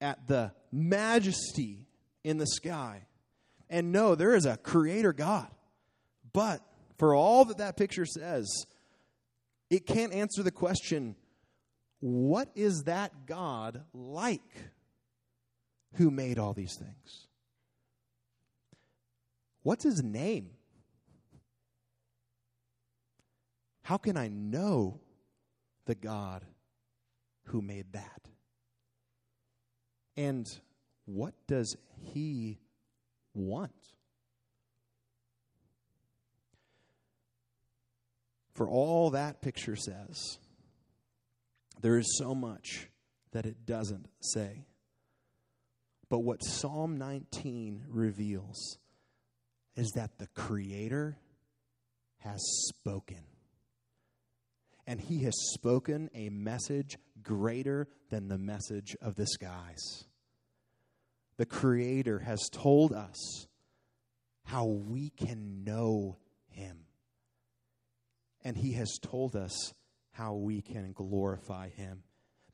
at the majesty in the sky and know there is a creator God. But for all that that picture says, it can't answer the question what is that God like who made all these things? What's his name? How can I know the God who made that? And what does he want? For all that picture says, there is so much that it doesn't say. But what Psalm 19 reveals is that the Creator has spoken. And He has spoken a message greater than the message of the skies. The Creator has told us how we can know Him and he has told us how we can glorify him.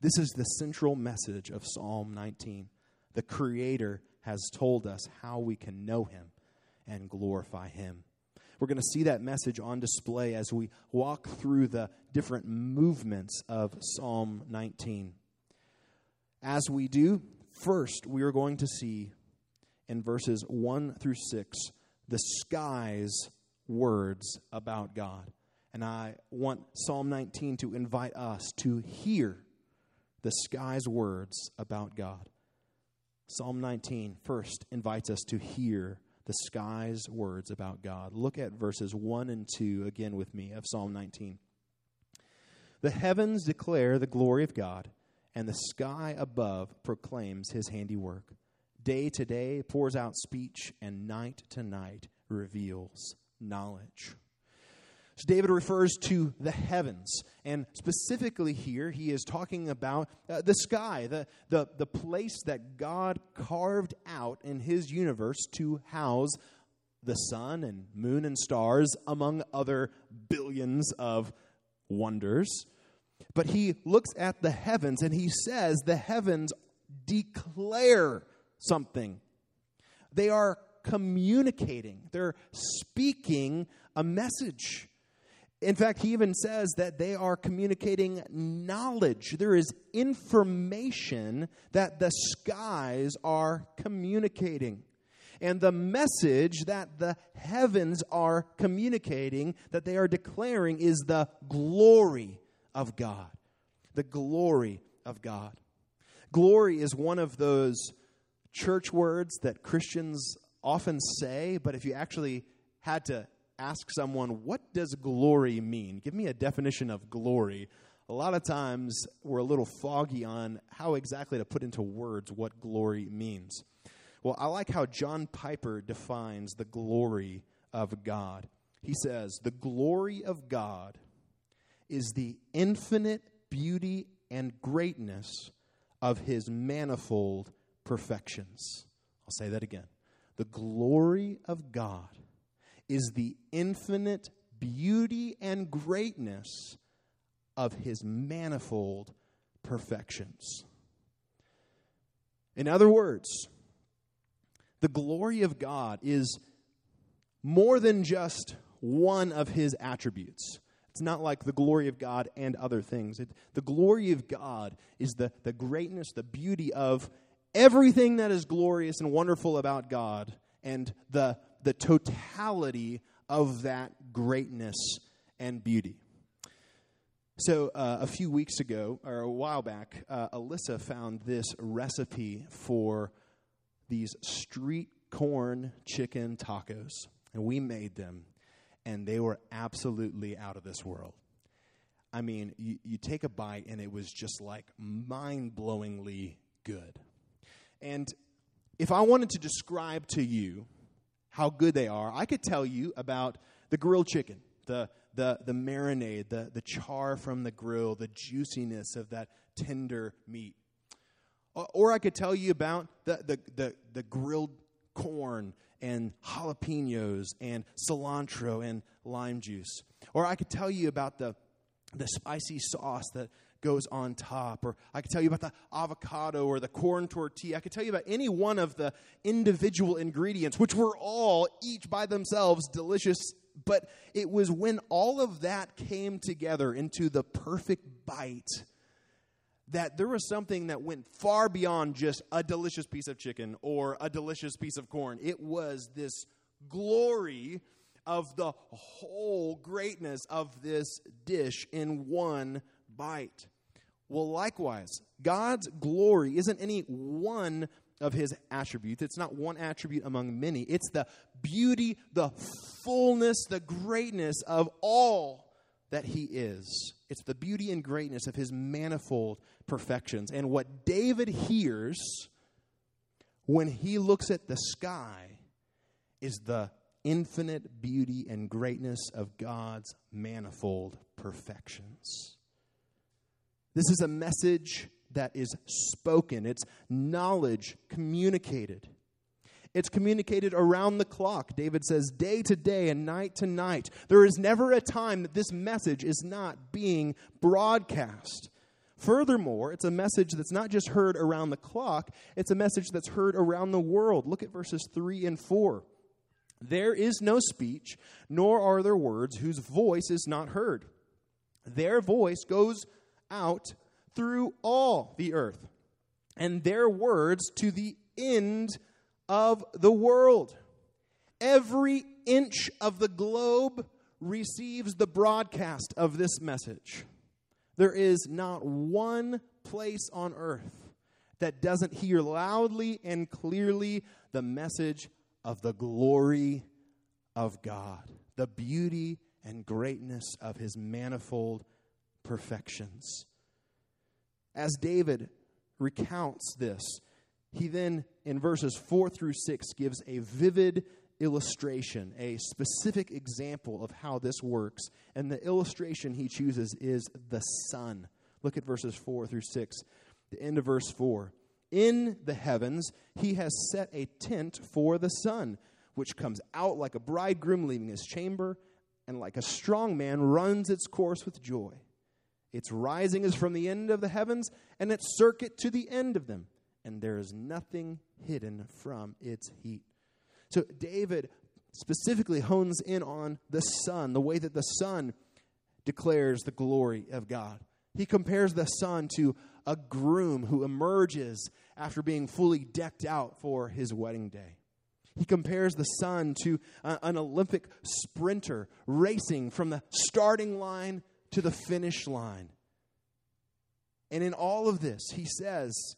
This is the central message of Psalm 19. The Creator has told us how we can know him and glorify him. We're going to see that message on display as we walk through the different movements of Psalm 19. As we do, first we are going to see in verses 1 through 6 the skies words about God. And I want Psalm 19 to invite us to hear the sky's words about God. Psalm 19 first invites us to hear the sky's words about God. Look at verses 1 and 2 again with me of Psalm 19. The heavens declare the glory of God, and the sky above proclaims his handiwork. Day to day pours out speech, and night to night reveals knowledge. So David refers to the heavens. And specifically here, he is talking about uh, the sky, the, the, the place that God carved out in his universe to house the sun and moon and stars, among other billions of wonders. But he looks at the heavens and he says the heavens declare something. They are communicating, they're speaking a message. In fact, he even says that they are communicating knowledge. There is information that the skies are communicating. And the message that the heavens are communicating, that they are declaring, is the glory of God. The glory of God. Glory is one of those church words that Christians often say, but if you actually had to ask someone, what does glory mean? Give me a definition of glory. A lot of times we're a little foggy on how exactly to put into words what glory means. Well, I like how John Piper defines the glory of God. He says, The glory of God is the infinite beauty and greatness of his manifold perfections. I'll say that again. The glory of God is the infinite beauty and greatness of his manifold perfections. In other words, the glory of God is more than just one of his attributes. It's not like the glory of God and other things. It, the glory of God is the, the greatness, the beauty of everything that is glorious and wonderful about God, and the the totality of that greatness and beauty. So, uh, a few weeks ago, or a while back, uh, Alyssa found this recipe for these street corn chicken tacos. And we made them, and they were absolutely out of this world. I mean, you, you take a bite, and it was just like mind blowingly good. And if I wanted to describe to you how good they are, I could tell you about the grilled chicken, the, the, the marinade, the, the char from the grill, the juiciness of that tender meat. Or I could tell you about the, the, the, the grilled corn and jalapenos and cilantro and lime juice. Or I could tell you about the, the spicy sauce that goes on top. Or I could tell you about the avocado or the corn tortilla. I could tell you about any one of the individual ingredients, which were all, each by themselves, delicious. But it was when all of that came together into the perfect bite that there was something that went far beyond just a delicious piece of chicken or a delicious piece of corn. It was this glory of the whole greatness of this dish in one bite. Well, likewise, God's glory isn't any one of his attributes. It's not one attribute among many. It's the beauty, the fullness, the greatness of all that he is. It's the beauty and greatness of his manifold perfections. And what David hears when he looks at the sky is the infinite beauty and greatness of God's manifold perfections. This is a message that is spoken, it's knowledge communicated. It's communicated around the clock. David says, day to day and night to night. There is never a time that this message is not being broadcast. Furthermore, it's a message that's not just heard around the clock, it's a message that's heard around the world. Look at verses 3 and 4. There is no speech, nor are there words whose voice is not heard. Their voice goes out through all the earth, and their words to the end of the world. Every inch of the globe receives the broadcast of this message. There is not one place on earth that doesn't hear loudly and clearly the message of the glory of God, the beauty and greatness of his manifold perfections. As David recounts this, he then, in verses 4 through 6, gives a vivid illustration, a specific example of how this works. And the illustration he chooses is the sun. Look at verses 4 through 6, the end of verse 4. In the heavens, he has set a tent for the sun, which comes out like a bridegroom leaving his chamber, and like a strong man runs its course with joy. Its rising is from the end of the heavens, and its circuit to the end of them, and there is nothing hidden from its heat. So David specifically hones in on the sun, the way that the sun declares the glory of God. He compares the sun to a groom who emerges after being fully decked out for his wedding day. He compares the sun to an Olympic sprinter racing from the starting line to the finish line. And in all of this, he says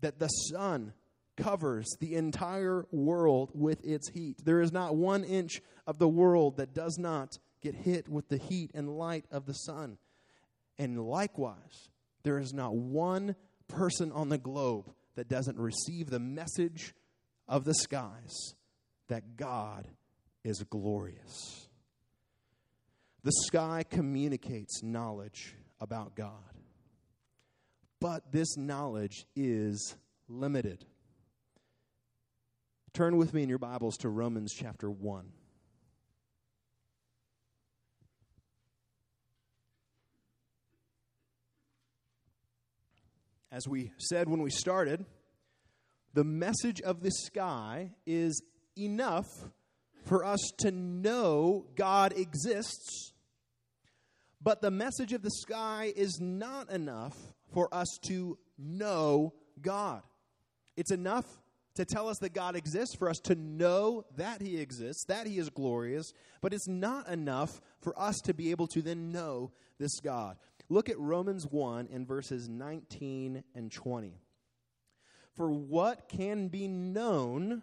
that the sun covers the entire world with its heat. There is not one inch of the world that does not get hit with the heat and light of the sun. And likewise, there is not one person on the globe that doesn't receive the message of the skies that God is glorious. The sky communicates knowledge about God, but this knowledge is limited. Turn with me in your Bibles to Romans chapter 1. As we said when we started, the message of the sky is enough for us to know God exists, but the message of the sky is not enough for us to know God. It's enough to tell us that God exists, for us to know that He exists, that He is glorious, but it's not enough for us to be able to then know this God. Look at Romans 1 in verses 19 and 20. For what can be known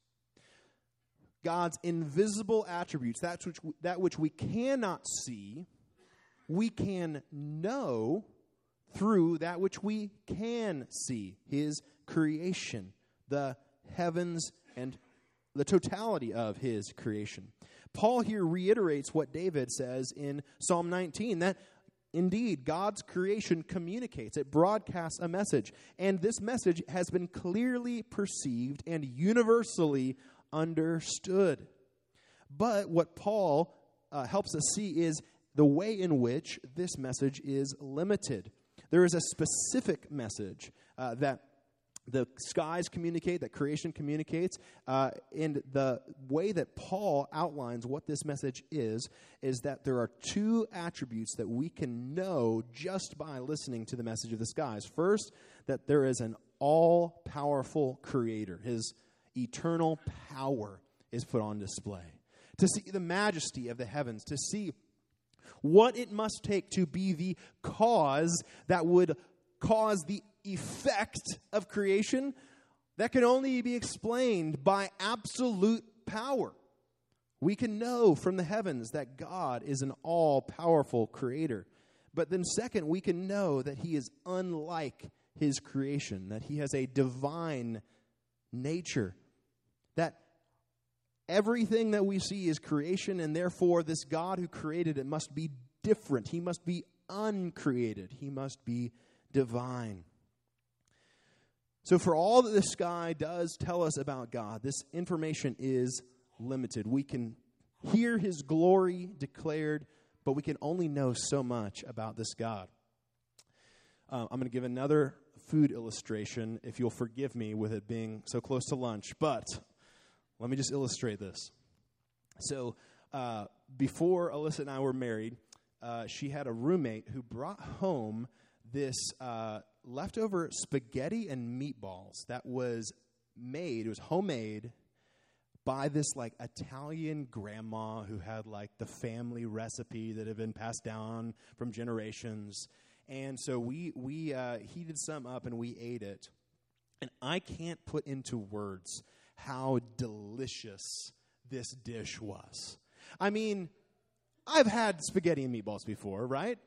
God's invisible attributes, that which, that which we cannot see, we can know through that which we can see, His creation, the heavens and the totality of his creation. Paul here reiterates what David says in Psalm 19 that indeed God's creation communicates, it broadcasts a message. And this message has been clearly perceived and universally understood. But what Paul uh, helps us see is the way in which this message is limited. There is a specific message uh, that the skies communicate, that creation communicates. Uh, and the way that Paul outlines what this message is, is that there are two attributes that we can know just by listening to the message of the skies. First, that there is an all powerful creator, his eternal power is put on display. To see the majesty of the heavens, to see what it must take to be the cause that would cause the effect of creation that can only be explained by absolute power. We can know from the heavens that God is an all powerful creator. But then, second, we can know that He is unlike His creation, that He has a divine nature, everything that we see is creation, and therefore, this God who created it must be different. He must be uncreated, He must be divine. So, for all that the sky does tell us about God, this information is limited. We can hear his glory declared, but we can only know so much about this God. Uh, I'm going to give another food illustration, if you'll forgive me with it being so close to lunch, but let me just illustrate this. So, uh, before Alyssa and I were married, uh, she had a roommate who brought home this uh, leftover spaghetti and meatballs that was made, it was homemade by this like Italian grandma who had like the family recipe that had been passed down from generations. And so we we uh, heated some up and we ate it. And I can't put into words how delicious this dish was. I mean, I've had spaghetti and meatballs before, right?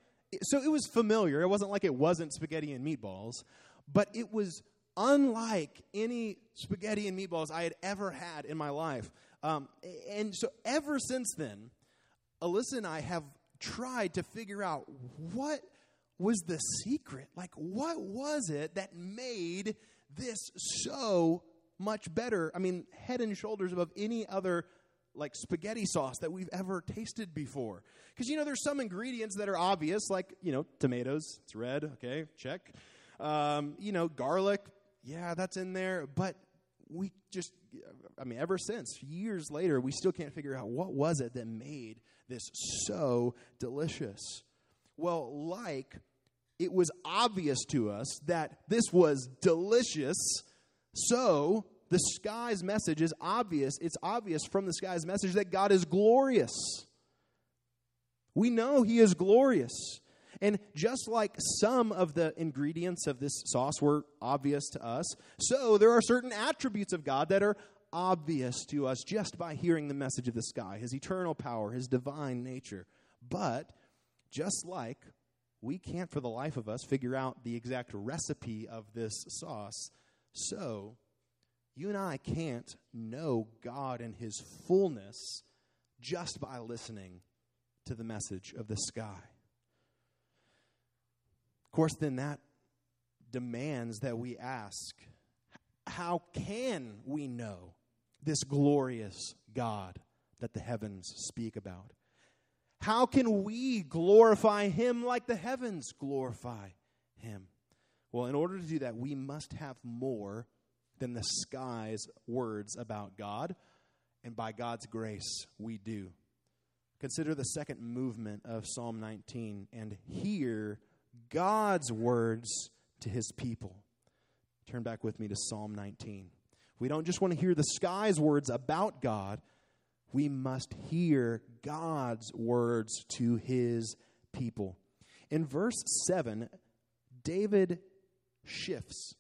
so it was familiar. It wasn't like it wasn't spaghetti and meatballs, but it was unlike any spaghetti and meatballs I had ever had in my life. Um, and so ever since then, Alyssa and I have tried to figure out what was the secret. Like, what was it that made this so much better? I mean, head and shoulders above any other like spaghetti sauce that we've ever tasted before. Because, you know, there's some ingredients that are obvious, like, you know, tomatoes, it's red, okay, check. Um, you know, garlic, yeah, that's in there. But we just, I mean, ever since, years later, we still can't figure out what was it that made this so delicious. Well, like, it was obvious to us that this was delicious, so the sky's message is obvious. It's obvious from the sky's message that God is glorious. We know He is glorious. And just like some of the ingredients of this sauce were obvious to us, so there are certain attributes of God that are obvious to us just by hearing the message of the sky His eternal power, His divine nature. But just like we can't for the life of us figure out the exact recipe of this sauce, so you and I can't know God in His fullness just by listening to the message of the sky. Of course, then that demands that we ask how can we know this glorious God that the heavens speak about? How can we glorify Him like the heavens glorify Him? Well, in order to do that, we must have more than the sky's words about God. And by God's grace, we do. Consider the second movement of Psalm 19 and hear God's words to his people. Turn back with me to Psalm 19. We don't just want to hear the sky's words about God, we must hear God's words to his people. In verse 7, David shifts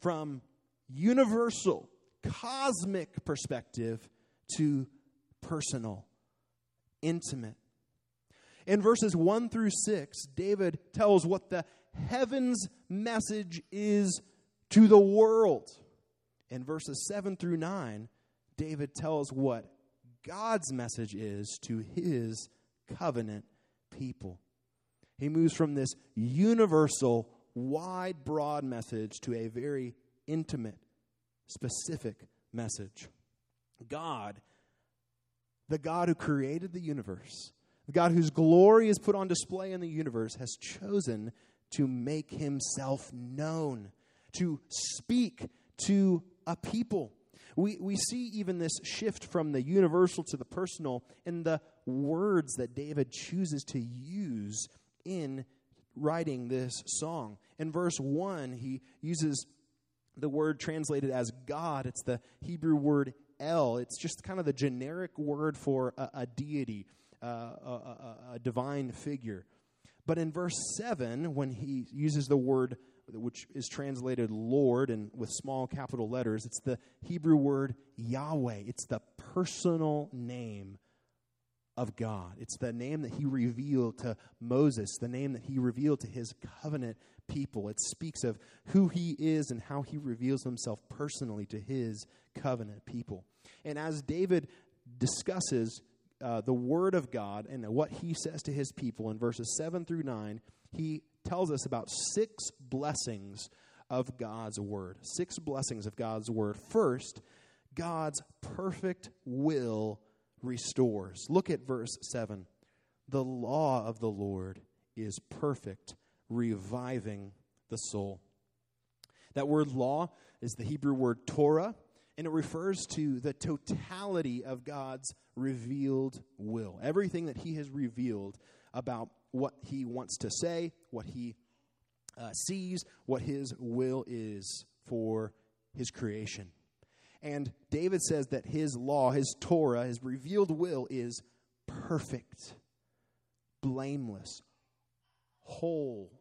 from universal, cosmic perspective to personal, intimate. In verses 1 through 6, David tells what the heavens message is to the world. In verses 7 through 9, David tells what God's message is to his covenant people. He moves from this universal, wide, broad message to a very intimate, specific message. God, the God who created the universe, the God whose glory is put on display in the universe, has chosen to make himself known, to speak to a people. We, we see even this shift from the universal to the personal in the words that David chooses to use in writing this song. In verse 1, he uses the word translated as God. It's the Hebrew word El. It's just kind of the generic word for a, a deity, uh, a, a, a divine figure. But in verse 7, when he uses the word which is translated Lord and with small capital letters, it's the Hebrew word Yahweh. It's the personal name of God. It's the name that he revealed to Moses, the name that he revealed to his covenant people. It speaks of who he is and how he reveals himself personally to his covenant people. And as David discusses uh, the word of God and what he says to his people in verses 7 through 9, he tells us about six blessings of God's word. Six blessings of God's word. First, God's perfect will restores. Look at verse 7. The law of the Lord is perfect, reviving the soul. That word law is the Hebrew word Torah, and it refers to the totality of God's revealed will. Everything that He has revealed about what He wants to say, what He uh, sees, what His will is for His creation. And David says that his law, his Torah, his revealed will is perfect, blameless, whole,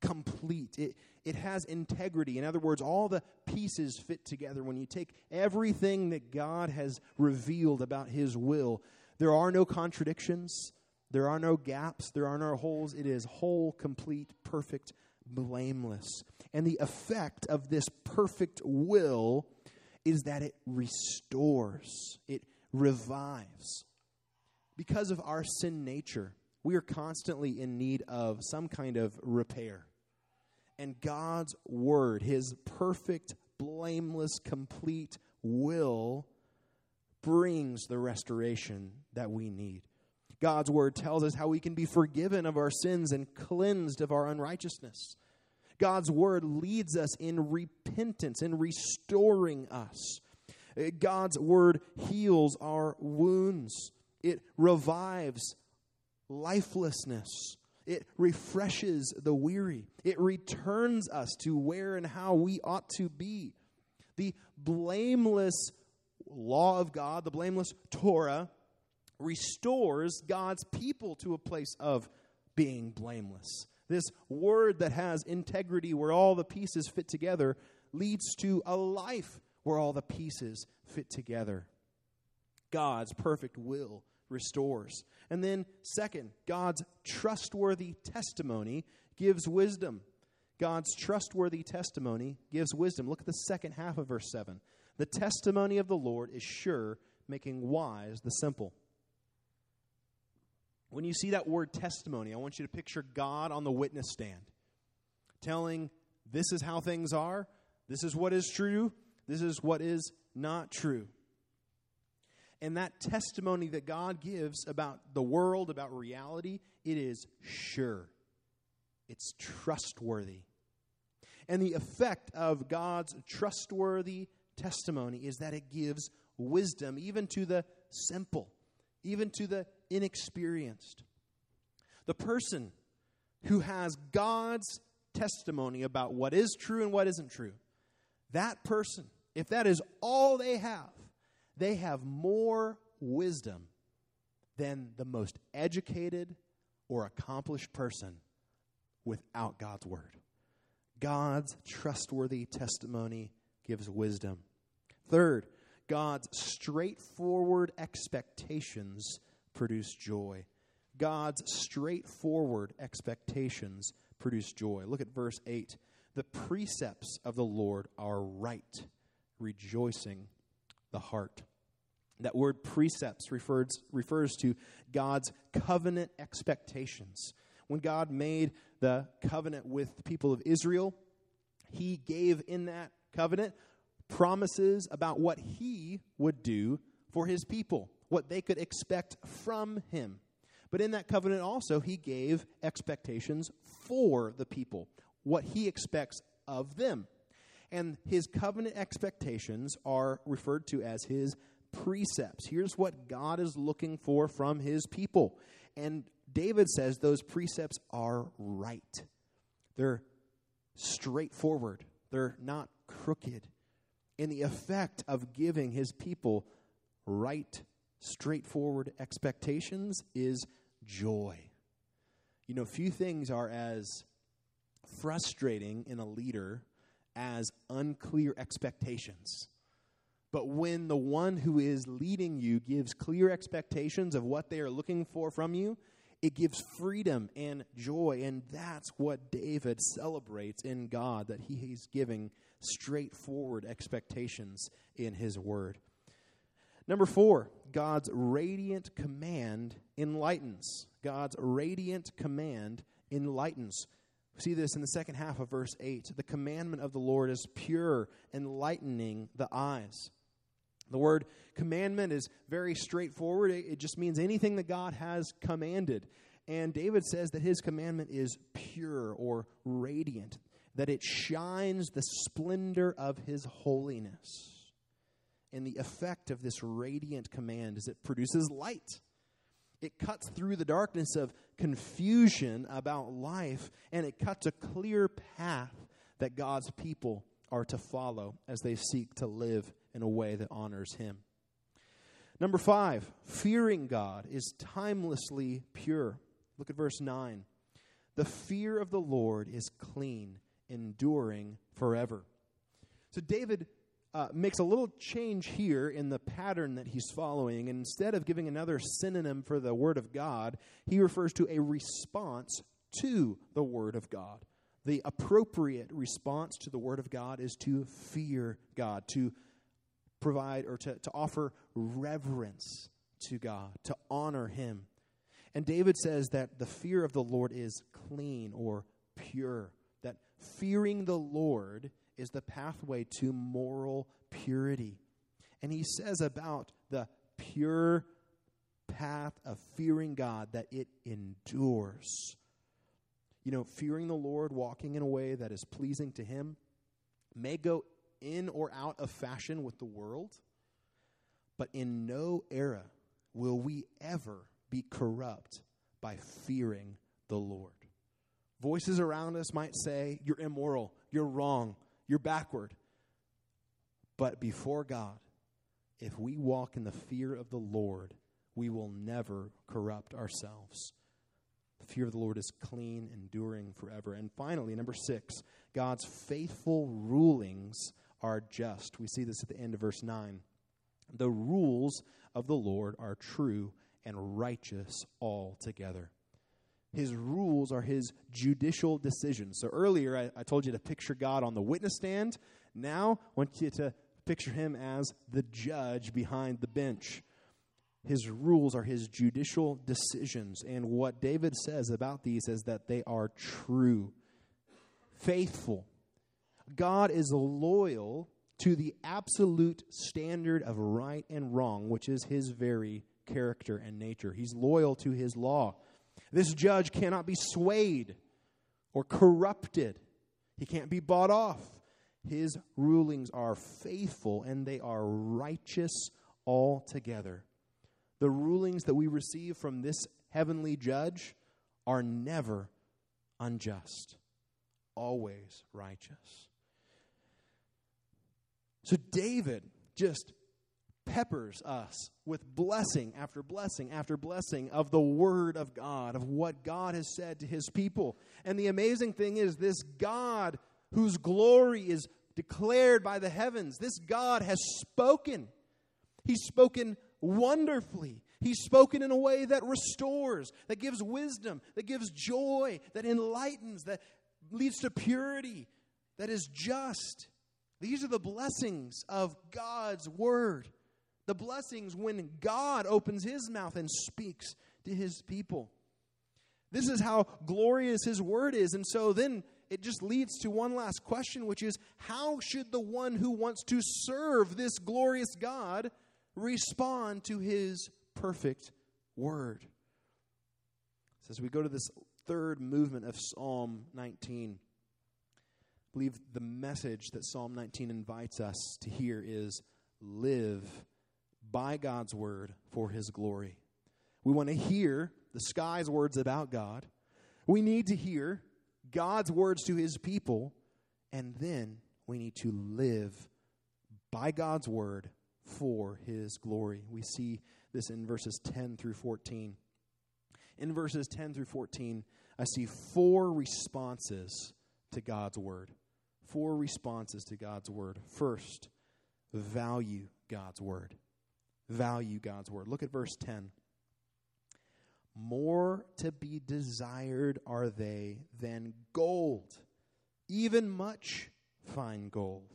complete. It, it has integrity. In other words, all the pieces fit together. When you take everything that God has revealed about his will, there are no contradictions, there are no gaps, there are no holes. It is whole, complete, perfect, blameless. And the effect of this perfect will is that it restores, it revives. Because of our sin nature, we are constantly in need of some kind of repair. And God's word, his perfect, blameless, complete will, brings the restoration that we need. God's word tells us how we can be forgiven of our sins and cleansed of our unrighteousness. God's word leads us in repentance, in restoring us. Uh, God's word heals our wounds, it revives lifelessness. It refreshes the weary. It returns us to where and how we ought to be. The blameless law of God, the blameless Torah, restores God's people to a place of being blameless. This word that has integrity, where all the pieces fit together, leads to a life where all the pieces fit together. God's perfect will restores. And then, second, God's trustworthy testimony gives wisdom. God's trustworthy testimony gives wisdom. Look at the second half of verse 7. The testimony of the Lord is sure, making wise the simple. When you see that word testimony, I want you to picture God on the witness stand telling this is how things are, this is what is true, this is what is not true. And that testimony that God gives about the world, about reality, it is sure. It's trustworthy. And the effect of God's trustworthy testimony is that it gives wisdom even to the simple, even to the inexperienced. The person who has God's testimony about what is true and what isn't true, that person, if that is all they have, they have more wisdom than the most educated or accomplished person without God's word. God's trustworthy testimony gives wisdom. Third, God's straightforward expectations produce joy. God's straightforward expectations produce joy. Look at verse 8. The precepts of the Lord are right, rejoicing the heart. That word precepts refers, refers to God's covenant expectations. When God made the covenant with the people of Israel, he gave in that covenant promises about what he would do for his people, what they could expect from him. But in that covenant also, he gave expectations for the people, what he expects of them. And his covenant expectations are referred to as his precepts. Here's what God is looking for from his people. And David says those precepts are right. They're straightforward, they're not crooked. And the effect of giving his people right, straightforward expectations is joy. You know, few things are as frustrating in a leader as unclear expectations. But when the one who is leading you gives clear expectations of what they are looking for from you, it gives freedom and joy. And that's what David celebrates in God, that he is giving straightforward expectations in his word. Number four, God's radiant command enlightens. God's radiant command enlightens. We see this in the second half of verse 8. The commandment of the Lord is pure, enlightening the eyes. The word commandment is very straightforward. It just means anything that God has commanded. And David says that his commandment is pure or radiant, that it shines the splendor of his holiness. And the effect of this radiant command is it produces light. It cuts through the darkness of confusion about life, and it cuts a clear path that God's people are to follow as they seek to live in a way that honors Him. Number five, fearing God is timelessly pure. Look at verse 9. The fear of the Lord is clean, enduring forever. So David uh, makes a little change here in the pattern that he's following. And instead of giving another synonym for the Word of God, he refers to a response to the Word of God. The appropriate response to the Word of God is to fear God, to provide or to, to offer reverence to God, to honor Him. And David says that the fear of the Lord is clean or pure, that fearing the Lord is the pathway to moral purity. And he says about the pure path of fearing God that it endures. You know, fearing the Lord, walking in a way that is pleasing to Him, may go in or out of fashion with the world, but in no era will we ever be corrupt by fearing the Lord. Voices around us might say, You're immoral, you're wrong, you're backward. But before God, if we walk in the fear of the Lord, we will never corrupt ourselves. The fear of the Lord is clean, enduring forever. And finally, number six, God's faithful rulings are just. We see this at the end of verse 9. The rules of the Lord are true and righteous altogether. His rules are his judicial decisions. So earlier I, I, told you to picture God on the witness stand. Now I want you to picture him as the judge behind the bench. His rules are his judicial decisions. And what David says about these is that they are true, faithful. God is loyal to the absolute standard of right and wrong, which is his very character and nature. He's loyal to his law. This judge cannot be swayed or corrupted, he can't be bought off. His rulings are faithful and they are righteous altogether. The rulings that we receive from this heavenly judge are never unjust, always righteous. So David just peppers us with blessing after blessing after blessing of the Word of God, of what God has said to His people. And the amazing thing is, this God whose glory is declared by the heavens, this God has spoken. He's spoken wonderfully. He's spoken in a way that restores, that gives wisdom, that gives joy, that enlightens, that leads to purity. that is just. These are the blessings of God's word. The blessings when God opens his mouth and speaks to his people. This is how glorious his word is. And so then it just leads to one last question, which is how should the one who wants to serve this glorious God respond to his perfect word? So as we go to this third movement of Psalm 19, I believe the message that Psalm 19 invites us to hear is live by God's word for his glory. We want to hear the sky's words about God. We need to hear God's words to his people. And then we need to live by God's word for his glory. We see this in verses 10 through 14. In verses 10 through 14, I see four responses to God's word. Four responses to God's word. First, value God's word value God's word. Look at verse 10. More to be desired are they than gold, even much fine gold.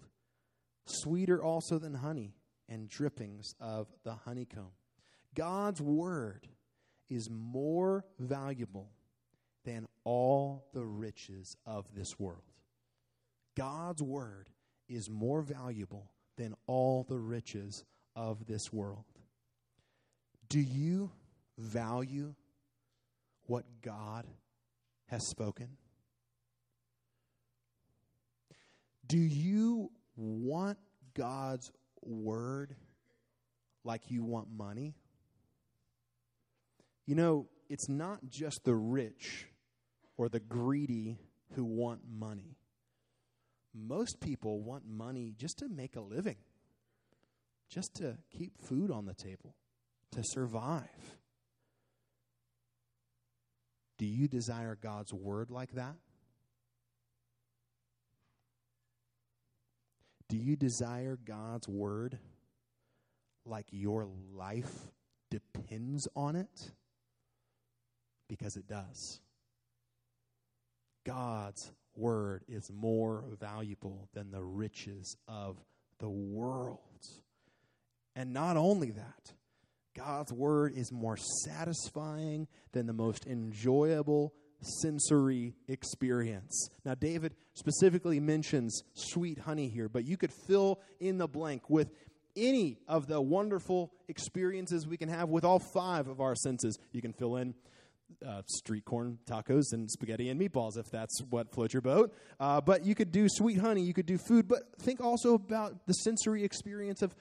Sweeter also than honey and drippings of the honeycomb. God's word is more valuable than all the riches of this world. God's word is more valuable than all the riches of this world. Do you value what God has spoken? Do you want God's word like you want money? You know, it's not just the rich or the greedy who want money. Most people want money just to make a living just to keep food on the table, to survive. Do you desire God's word like that? Do you desire God's word like your life depends on it? Because it does. God's word is more valuable than the riches of the world. And not only that, God's word is more satisfying than the most enjoyable sensory experience. Now, David specifically mentions sweet honey here, but you could fill in the blank with any of the wonderful experiences we can have with all five of our senses. You can fill in uh, street corn tacos and spaghetti and meatballs if that's what floats your boat. Uh, but you could do sweet honey, you could do food, but think also about the sensory experience of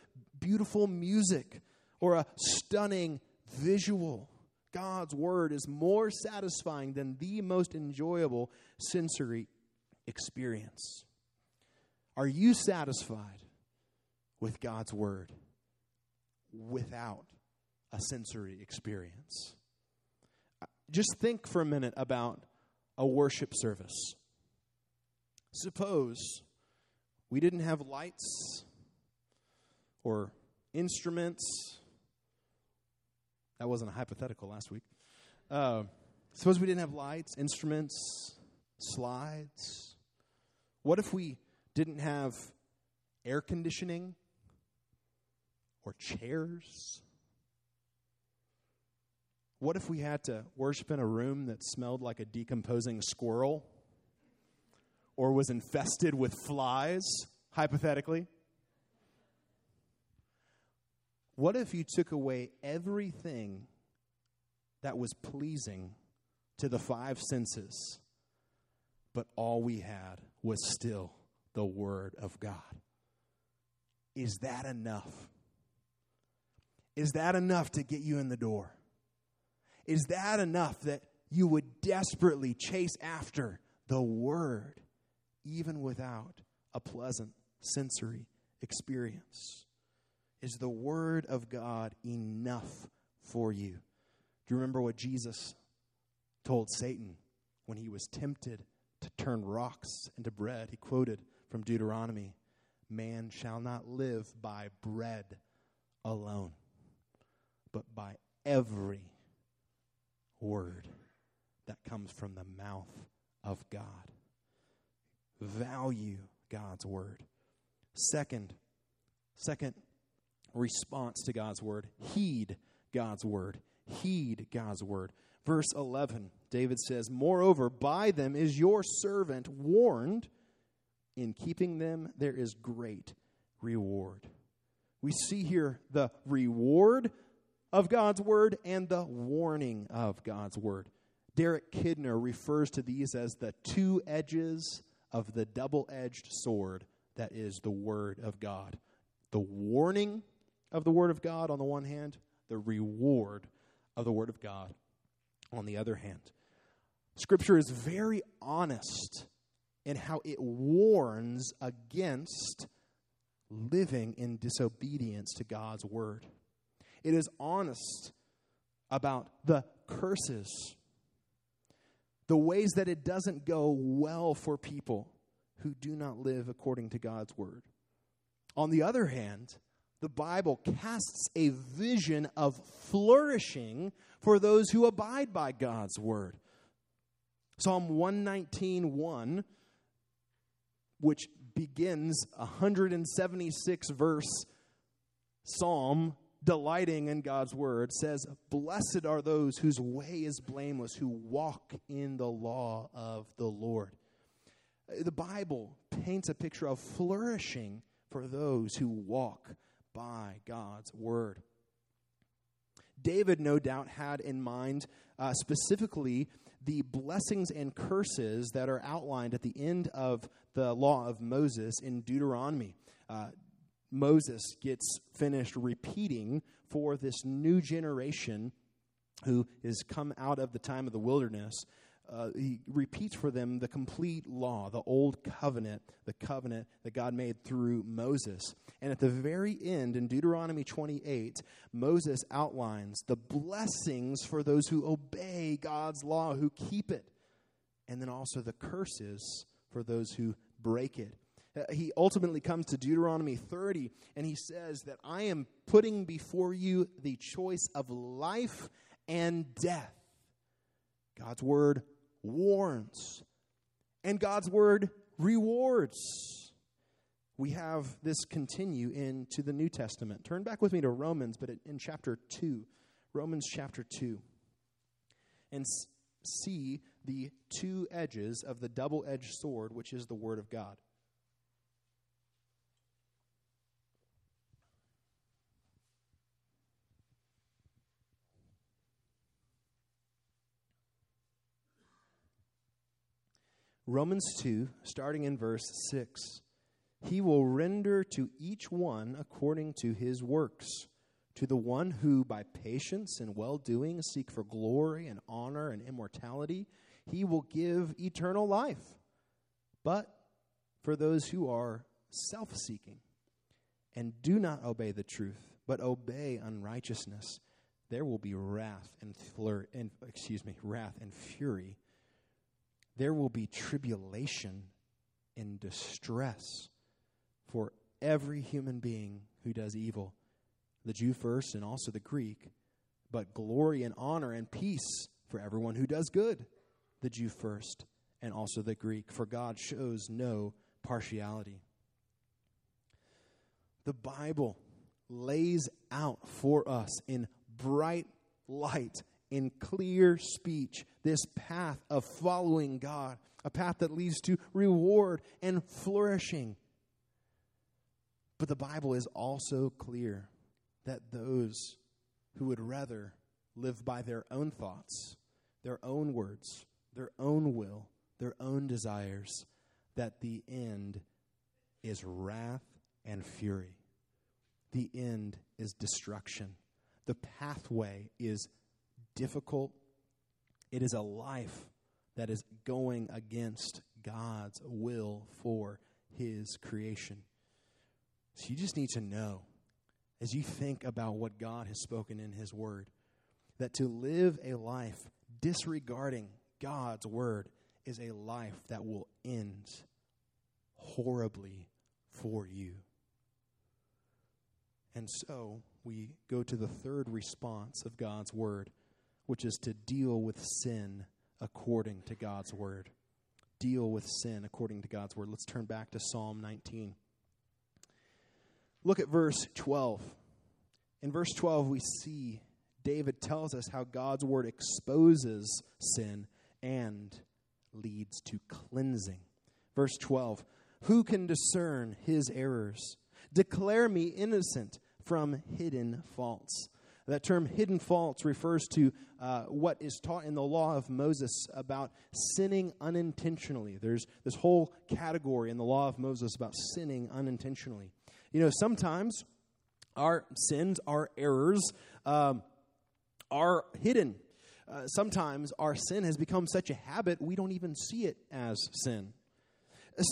beautiful music or a stunning visual. God's word is more satisfying than the most enjoyable sensory experience. Are you satisfied with God's word without a sensory experience? Uh, just think for a minute about a worship service. Suppose we didn't have lights or instruments. That wasn't a hypothetical last week. Uh, suppose we didn't have lights, instruments, slides. What if we didn't have air conditioning or chairs? What if we had to worship in a room that smelled like a decomposing squirrel or was infested with flies, hypothetically? What if you took away everything that was pleasing to the five senses, but all we had was still the Word of God? Is that enough? Is that enough to get you in the door? Is that enough that you would desperately chase after the Word, even without a pleasant sensory experience? Is the Word of God enough for you? Do you remember what Jesus told Satan when he was tempted to turn rocks into bread? He quoted from Deuteronomy Man shall not live by bread alone, but by every word that comes from the mouth of God. Value God's word. Second, second response to God's word, heed God's word. Heed God's word. Verse 11, David says, Moreover, by them is your servant warned. In keeping them, there is great reward. We see here the reward of God's word and the warning of God's word. Derek Kidner refers to these as the two edges of the double edged sword that is the word of God. The warning of the word of God on the one hand, the reward of the word of God on the other hand. Scripture is very honest in how it warns against living in disobedience to God's word. It is honest about the curses, the ways that it doesn't go well for people who do not live according to God's word. On the other hand, the Bible casts a vision of flourishing for those who abide by God's word. Psalm 119:1 which begins 176 verse psalm delighting in God's word says blessed are those whose way is blameless who walk in the law of the Lord. The Bible paints a picture of flourishing for those who walk by God's word. David, no doubt, had in mind uh, specifically the blessings and curses that are outlined at the end of the law of Moses in Deuteronomy. Uh, Moses gets finished repeating for this new generation who has come out of the time of the wilderness uh, he repeats for them the complete law, the old covenant, the covenant that God made through Moses. And at the very end, in Deuteronomy 28, Moses outlines the blessings for those who obey God's law, who keep it, and then also the curses for those who break it. Uh, he ultimately comes to Deuteronomy 30 and he says that I am putting before you the choice of life and death. God's word warns, and God's word rewards. We have this continue into the New Testament. Turn back with me to Romans, but in chapter 2. Romans chapter 2. And see the two edges of the double edged sword, which is the Word of God. Romans 2, starting in verse 6. He will render to each one according to his works. To the one who, by patience and well doing, seek for glory and honor and immortality, he will give eternal life. But for those who are self seeking and do not obey the truth, but obey unrighteousness, there will be wrath and, and excuse me, wrath and fury there will be tribulation and distress for every human being who does evil, the Jew first and also the Greek, but glory and honor and peace for everyone who does good, the Jew first and also the Greek, for God shows no partiality. The Bible lays out for us in bright light in clear speech this path of following God, a path that leads to reward and flourishing. But the Bible is also clear that those who would rather live by their own thoughts, their own words, their own will, their own desires, that the end is wrath and fury. The end is destruction. The pathway is difficult. It is a life that is going against God's will for His creation. So you just need to know, as you think about what God has spoken in His Word, that to live a life disregarding God's Word is a life that will end horribly for you. And so we go to the third response of God's Word which is to deal with sin according to God's word. deal with sin according to God's word. Let's turn back to Psalm 19. Look at verse 12. In verse 12, we see David tells us how God's word exposes sin and leads to cleansing. Verse 12 Who can discern his errors? Declare me innocent from hidden faults. That term hidden faults refers to uh, what is taught in the law of Moses about sinning unintentionally. There's this whole category in the law of Moses about sinning unintentionally. You know, sometimes our sins, our errors, um, are hidden. Uh, sometimes our sin has become such a habit we don't even see it as sin.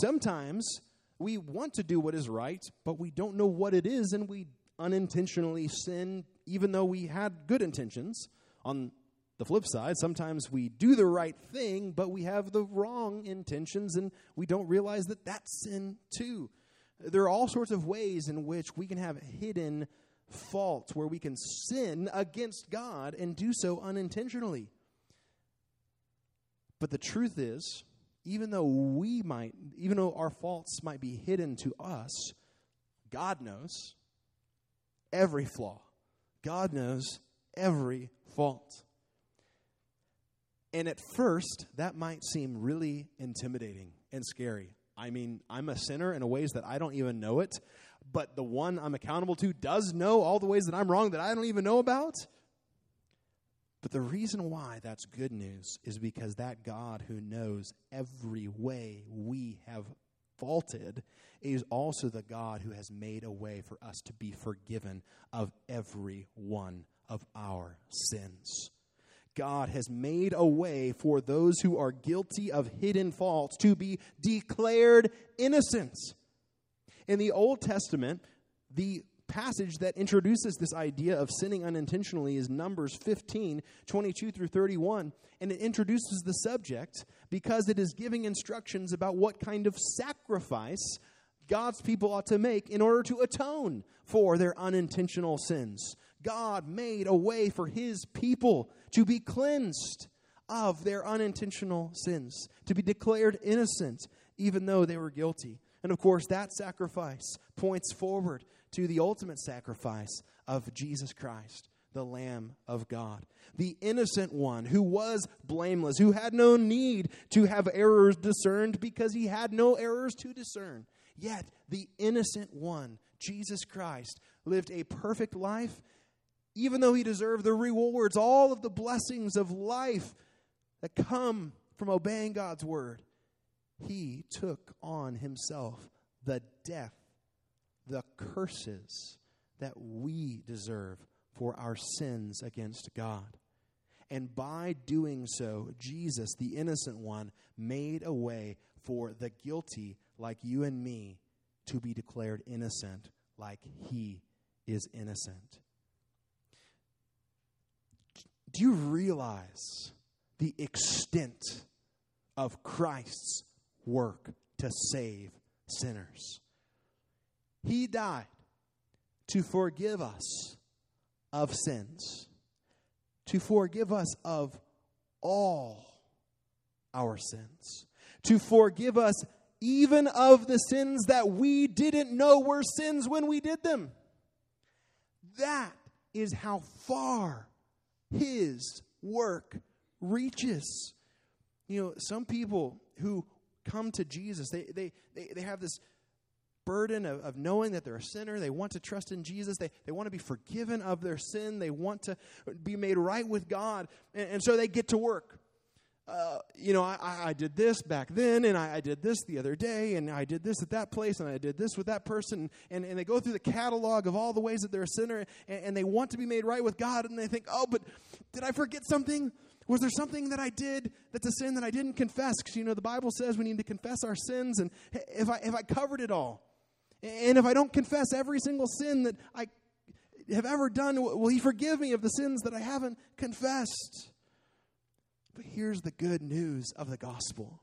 Sometimes we want to do what is right, but we don't know what it is, and we unintentionally sin even though we had good intentions. On the flip side, sometimes we do the right thing, but we have the wrong intentions and we don't realize that that's sin too. There are all sorts of ways in which we can have hidden faults where we can sin against God and do so unintentionally. But the truth is, even though we might, even though our faults might be hidden to us, God knows every flaw. God knows every fault. And at first, that might seem really intimidating and scary. I mean, I'm a sinner in ways that I don't even know it, but the one I'm accountable to does know all the ways that I'm wrong that I don't even know about. But the reason why that's good news is because that God who knows every way we have faulted is also the God who has made a way for us to be forgiven of every one of our sins. God has made a way for those who are guilty of hidden faults to be declared innocent. In the Old Testament, the passage that introduces this idea of sinning unintentionally is Numbers 15, 22 through 31. And it introduces the subject because it is giving instructions about what kind of sacrifice God's people ought to make in order to atone for their unintentional sins. God made a way for his people to be cleansed of their unintentional sins, to be declared innocent, even though they were guilty. And of course, that sacrifice points forward to the ultimate sacrifice of Jesus Christ, the Lamb of God, the innocent one who was blameless, who had no need to have errors discerned because he had no errors to discern. Yet, the innocent one, Jesus Christ, lived a perfect life, even though he deserved the rewards, all of the blessings of life that come from obeying God's word. He took on himself the death, the curses that we deserve for our sins against God. And by doing so, Jesus, the innocent one, made a way for the guilty like you and me to be declared innocent like he is innocent. Do you realize the extent of Christ's work to save sinners? He died to forgive us of sins, to forgive us of all our sins, to forgive us even of the sins that we didn't know were sins when we did them. That is how far His work reaches. You know, some people who come to Jesus, they, they, they, they have this burden of, of knowing that they're a sinner. They want to trust in Jesus. They, they want to be forgiven of their sin. They want to be made right with God. And, and so they get to work. Uh, you know, I, I did this back then, and I, I, did this the other day, and I did this at that place, and I did this with that person. And, and they go through the catalog of all the ways that they're a sinner, and, and they want to be made right with God, and they think, oh, but did I forget something? Was there something that I did that's a sin that I didn't confess? Because, you know, the Bible says we need to confess our sins, and if I, if I covered it all, and if I don't confess every single sin that I have ever done, will He forgive me of the sins that I haven't confessed? But here's the good news of the gospel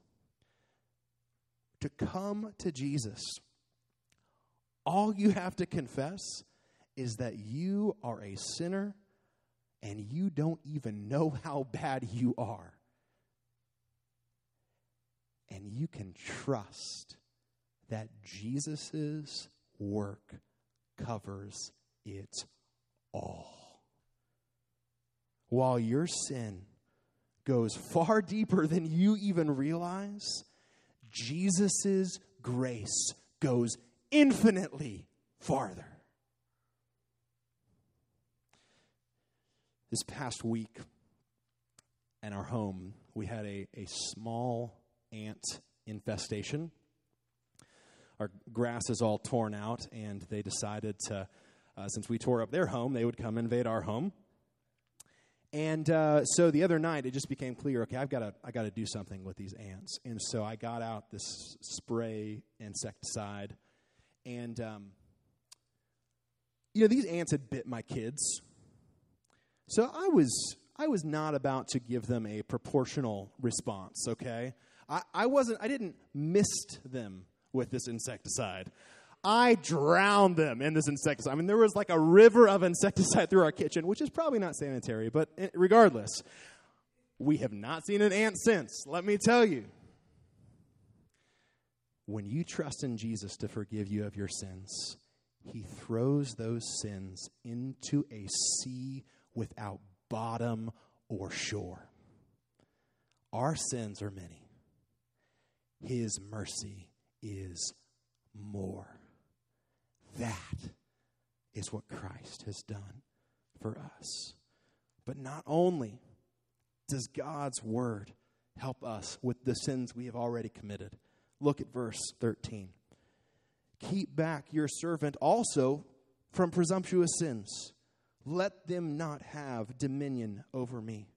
to come to Jesus, all you have to confess is that you are a sinner and you don't even know how bad you are. and you can trust that Jesus' work covers it all. While your sin goes far deeper than you even realize, Jesus' grace goes infinitely farther. This past week in our home, we had a, a small ant infestation. Our grass is all torn out, and they decided to, uh, since we tore up their home, they would come invade our home. And uh, so the other night, it just became clear. Okay, I've got to, I got to do something with these ants. And so I got out this spray insecticide, and um, you know these ants had bit my kids. So I was, I was not about to give them a proportional response. Okay, I, I wasn't. I didn't mist them with this insecticide. I drowned them in this insecticide. I mean, there was like a river of insecticide through our kitchen, which is probably not sanitary, but regardless, we have not seen an ant since, let me tell you. When you trust in Jesus to forgive you of your sins, he throws those sins into a sea without bottom or shore. Our sins are many, his mercy is more. That is what Christ has done for us. But not only does God's word help us with the sins we have already committed. Look at verse 13. Keep back your servant also from presumptuous sins. Let them not have dominion over me.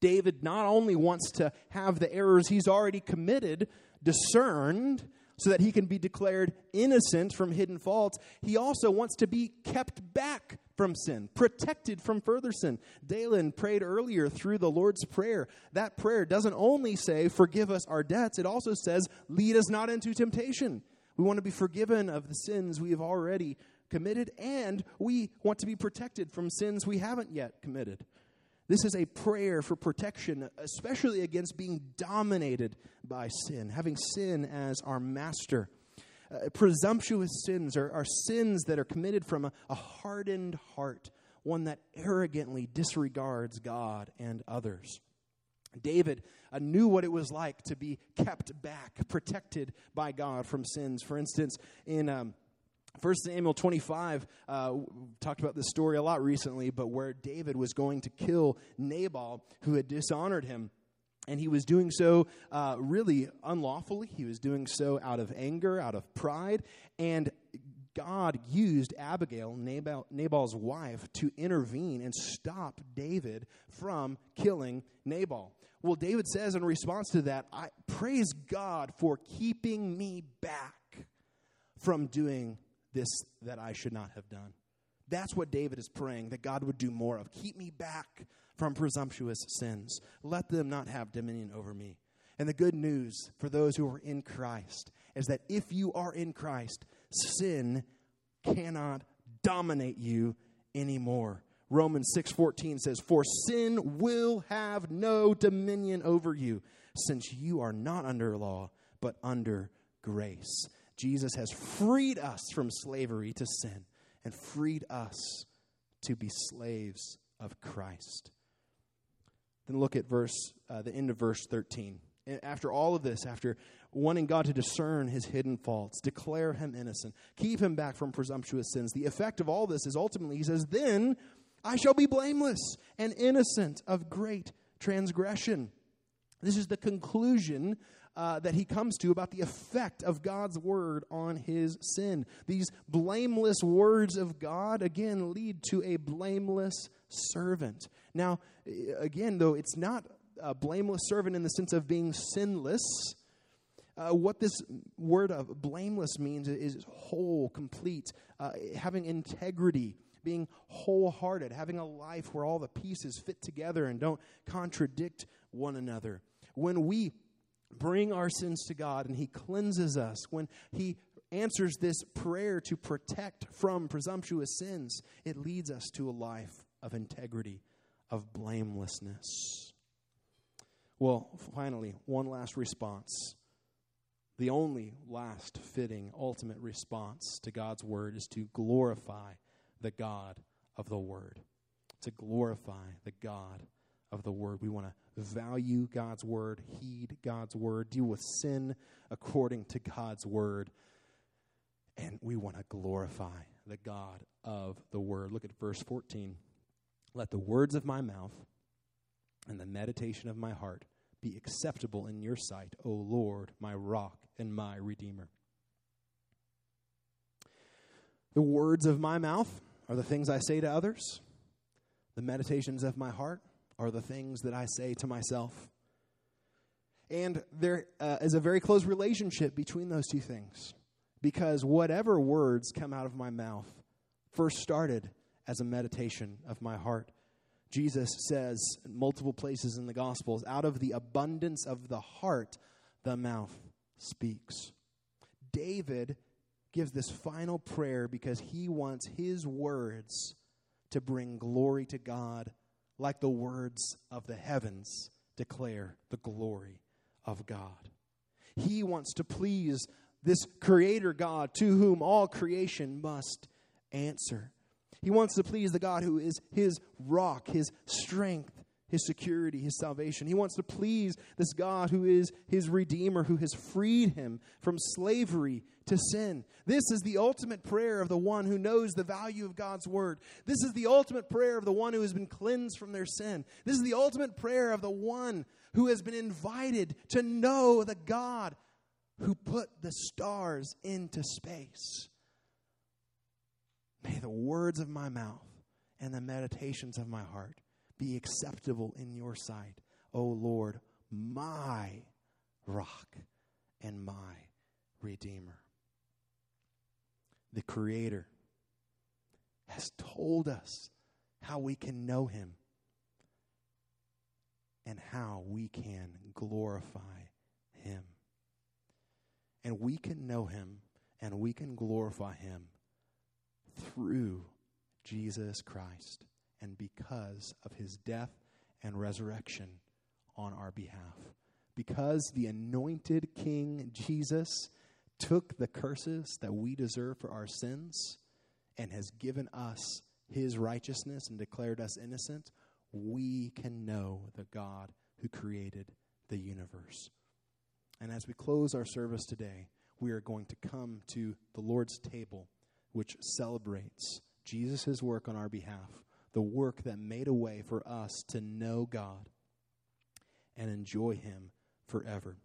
David not only wants to have the errors he's already committed discerned, so that he can be declared innocent from hidden faults, he also wants to be kept back from sin, protected from further sin. Dalen prayed earlier through the Lord's Prayer. That prayer doesn't only say, Forgive us our debts, it also says, Lead us not into temptation. We want to be forgiven of the sins we have already committed, and we want to be protected from sins we haven't yet committed. This is a prayer for protection, especially against being dominated by sin, having sin as our master. Uh, presumptuous sins are, are, sins that are committed from a, a hardened heart, one that arrogantly disregards God and others. David uh, knew what it was like to be kept back, protected by God from sins. For instance, in um, 1 Samuel 25 uh, talked about this story a lot recently, but where David was going to kill Nabal, who had dishonored him. And he was doing so uh, really unlawfully. He was doing so out of anger, out of pride. And God used Abigail, Nabal, Nabal's wife, to intervene and stop David from killing Nabal. Well, David says in response to that, I praise God for keeping me back from doing this that I should not have done. That's what David is praying that God would do more of. Keep me back from presumptuous sins. Let them not have dominion over me. And the good news for those who are in Christ is that if you are in Christ, sin cannot dominate you anymore. Romans 6:14 says, "For sin will have no dominion over you, since you are not under law, but under grace." Jesus has freed us from slavery to sin and freed us to be slaves of Christ. Then look at verse, uh, the end of verse 13. After all of this, after wanting God to discern his hidden faults, declare him innocent, keep him back from presumptuous sins, the effect of all this is ultimately, he says, Then I shall be blameless and innocent of great transgression. This is the conclusion uh, that he comes to about the effect of God's word on his sin. These blameless words of God, again, lead to a blameless servant. Now, again, though, it's not a blameless servant in the sense of being sinless. Uh, what this word of blameless means is whole, complete, uh, having integrity, being wholehearted, having a life where all the pieces fit together and don't contradict one another. When we bring our sins to God and He cleanses us, when He answers this prayer to protect from presumptuous sins, it leads us to a life of integrity, of blamelessness. Well, finally, one last response. The only last fitting, ultimate response to God's word is to glorify the God of the word. To glorify the God of the word. We want to value God's word, heed God's word, deal with sin according to God's word. And we want to glorify the God of the word. Look at verse 14. Let the words of my mouth and the meditation of my heart be acceptable in your sight, O Lord, my rock and my redeemer. The words of my mouth are the things I say to others. The meditations of my heart are the things that I say to myself. And there uh, is a very close relationship between those two things because whatever words come out of my mouth first started as a meditation of my heart. Jesus says in multiple places in the Gospels, out of the abundance of the heart, the mouth speaks. David gives this final prayer because he wants his words to bring glory to God, like the words of the heavens declare the glory of God. He wants to please this creator God to whom all creation must answer. He wants to please the God who is his rock, his strength, his security, his salvation. He wants to please this God who is his redeemer, who has freed him from slavery to sin. This is the ultimate prayer of the one who knows the value of God's word. This is the ultimate prayer of the one who has been cleansed from their sin. This is the ultimate prayer of the one who has been invited to know the God who put the stars into space. May the words of my mouth and the meditations of my heart be acceptable in your sight, O Lord, my rock and my redeemer. The Creator has told us how we can know Him and how we can glorify Him. And we can know Him and we can glorify Him through Jesus Christ and because of his death and resurrection on our behalf. Because the anointed King Jesus took the curses that we deserve for our sins and has given us his righteousness and declared us innocent, we can know the God who created the universe. And as we close our service today, we are going to come to the Lord's table which celebrates Jesus' work on our behalf, the work that made a way for us to know God and enjoy Him forever.